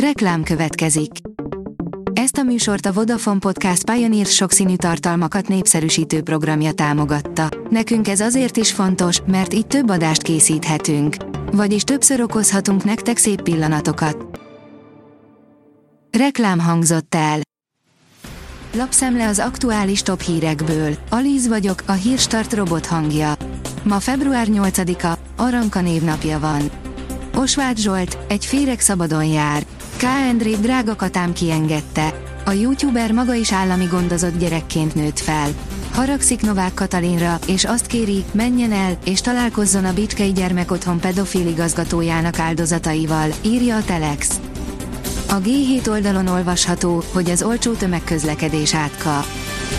Reklám következik. Ezt a műsort a Vodafone Podcast Pioneer sokszínű tartalmakat népszerűsítő programja támogatta. Nekünk ez azért is fontos, mert így több adást készíthetünk. Vagyis többször okozhatunk nektek szép pillanatokat. Reklám hangzott el. Lapszemle az aktuális top hírekből. Alíz vagyok, a hírstart robot hangja. Ma február 8-a, Aranka névnapja van. Osváth Zsolt, egy féreg szabadon jár. K. Endrét drága katám kiengedte. A youtuber maga is állami gondozott gyerekként nőtt fel. Haragszik Novák Katalinra, és azt kéri, menjen el, és találkozzon a Bicskei Gyermekotthon pedofil igazgatójának áldozataival, írja a Telex. A G7 oldalon olvasható, hogy az olcsó tömegközlekedés átka.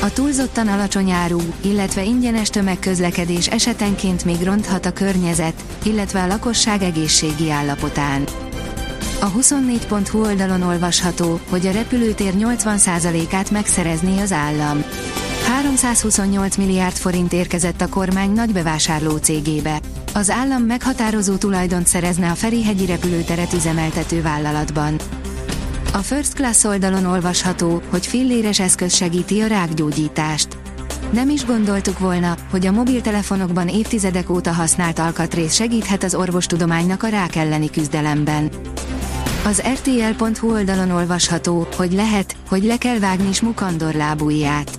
A túlzottan alacsony áru, illetve ingyenes tömegközlekedés esetenként még ronthat a környezet, illetve a lakosság egészségi állapotán. A 24.hu oldalon olvasható, hogy a repülőtér 80%-át megszerezné az állam. 328 milliárd forint érkezett a kormány nagy bevásárló cégébe. Az állam meghatározó tulajdont szerezne a Ferihegyi repülőteret üzemeltető vállalatban. A First Class oldalon olvasható, hogy filléres eszköz segíti a rákgyógyítást. Nem is gondoltuk volna, hogy a mobiltelefonokban évtizedek óta használt alkatrész segíthet az orvostudománynak a rák elleni küzdelemben. Az rtl.hu oldalon olvasható, hogy lehet, hogy le kell vágni Smukandor lábujját.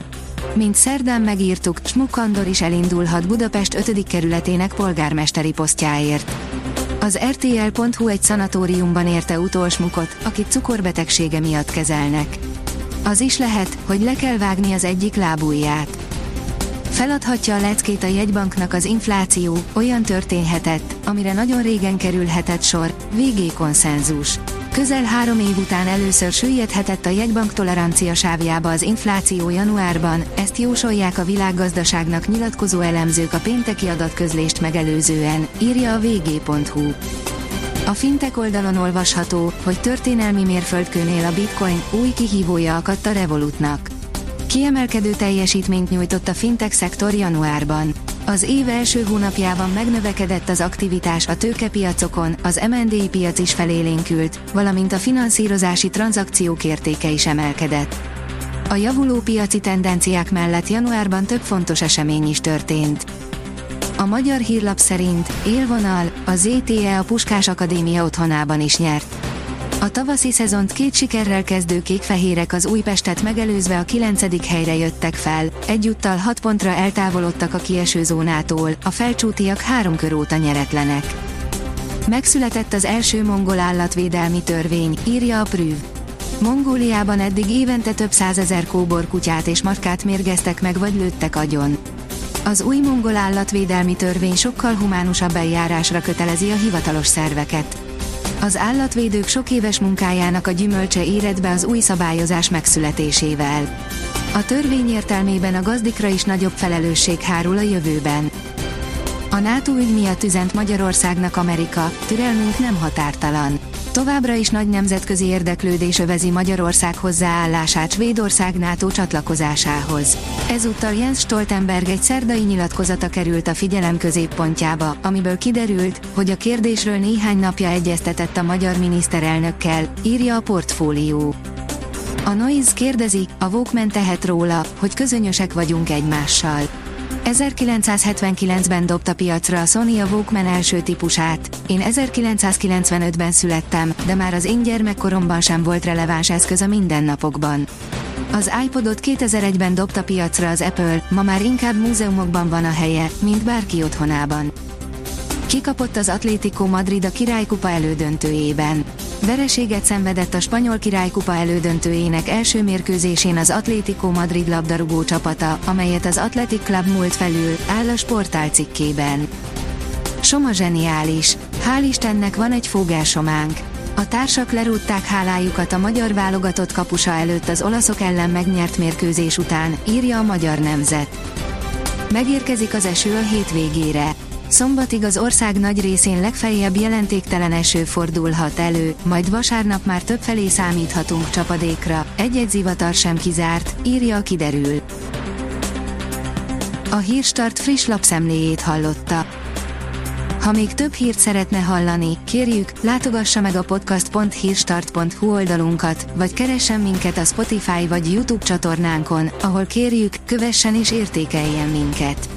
Mint szerdán megírtuk, Smukandor is elindulhat Budapest 5. kerületének polgármesteri posztjáért. Az RTL.hu egy szanatóriumban érte utolsmukot, akit cukorbetegsége miatt kezelnek. Az is lehet, hogy le kell vágni az egyik lábujját. Feladhatja a leckét a jegybanknak az infláció, olyan történhetett, amire nagyon régen kerülhetett sor, VG konszenzus. Közel három év után először süllyedhetett a jegybank tolerancia sávjába az infláció januárban, ezt jósolják a világgazdaságnak nyilatkozó elemzők a pénteki adatközlést megelőzően, írja a vg.hu. A fintek oldalon olvasható, hogy történelmi mérföldkőnél a bitcoin új kihívója akadt a Revolutnak. Kiemelkedő teljesítményt nyújtott a fintech szektor januárban. Az év első hónapjában megnövekedett az aktivitás a tőkepiacokon, az M&A piac is felélénkült, valamint a finanszírozási tranzakciók értéke is emelkedett. A javuló piaci tendenciák mellett januárban több fontos esemény is történt. A magyar hírlap szerint élvonal, a ZTE a Puskás Akadémia otthonában is nyert. A tavaszi szezont két sikerrel kezdő kékfehérek az Újpestet megelőzve a 9. helyre jöttek fel, egyúttal 6 pontra eltávolodtak a kieső zónától, a felcsútiak három kör óta nyeretlenek. Megszületett az első mongol állatvédelmi törvény, írja a Prüv. Mongóliában eddig évente több százezer kóbor kutyát és matkát mérgeztek meg vagy lőttek agyon. Az új mongol állatvédelmi törvény sokkal humánusabb eljárásra kötelezi a hivatalos szerveket. Az állatvédők sok éves munkájának a gyümölcse éred be az új szabályozás megszületésével. A törvény értelmében a gazdikra is nagyobb felelősség hárul a jövőben. A NATO ügy miatt üzent Magyarországnak Amerika, türelmünk nem határtalan. Továbbra is nagy nemzetközi érdeklődés övezi Magyarország hozzáállását Svédország NATO csatlakozásához. Ezúttal Jens Stoltenberg egy szerdai nyilatkozata került a figyelem középpontjába, amiből kiderült, hogy a kérdésről néhány napja egyeztetett a magyar miniszterelnökkel, írja a portfólió. A Noise kérdezi, a Walkman tehet róla, hogy közönösek vagyunk egymással. 1979-ben dobta piacra a Sony a Walkman első típusát. Én 1995-ben születtem, de már az én gyermekkoromban sem volt releváns eszköz a mindennapokban. Az iPodot 2001-ben dobta piacra az Apple, ma már inkább múzeumokban van a helye, mint bárki otthonában. Kikapott az Atlético Madrid a királykupa elődöntőjében. Vereséget szenvedett a spanyol királykupa elődöntőjének első mérkőzésén az Atlético Madrid labdarúgó csapata, amelyet az Athletic Club múlt felül, áll a sportál cikkében. Soma zseniális. Hál' Istennek van egy fogásománk. A társak lerúgták hálájukat a magyar válogatott kapusa előtt az olaszok ellen megnyert mérkőzés után, írja a magyar nemzet. Megérkezik az eső a hétvégére. Szombatig az ország nagy részén legfeljebb jelentéktelen eső fordulhat elő, majd vasárnap már többfelé számíthatunk csapadékra, egy-egy zivatar sem kizárt, írja a kiderül. A Hírstart friss lapszemléjét hallotta. Ha még több hírt szeretne hallani, kérjük, látogassa meg a podcast.hírstart.hu oldalunkat, vagy keressen minket a Spotify vagy YouTube csatornánkon, ahol kérjük, kövessen és értékeljen minket.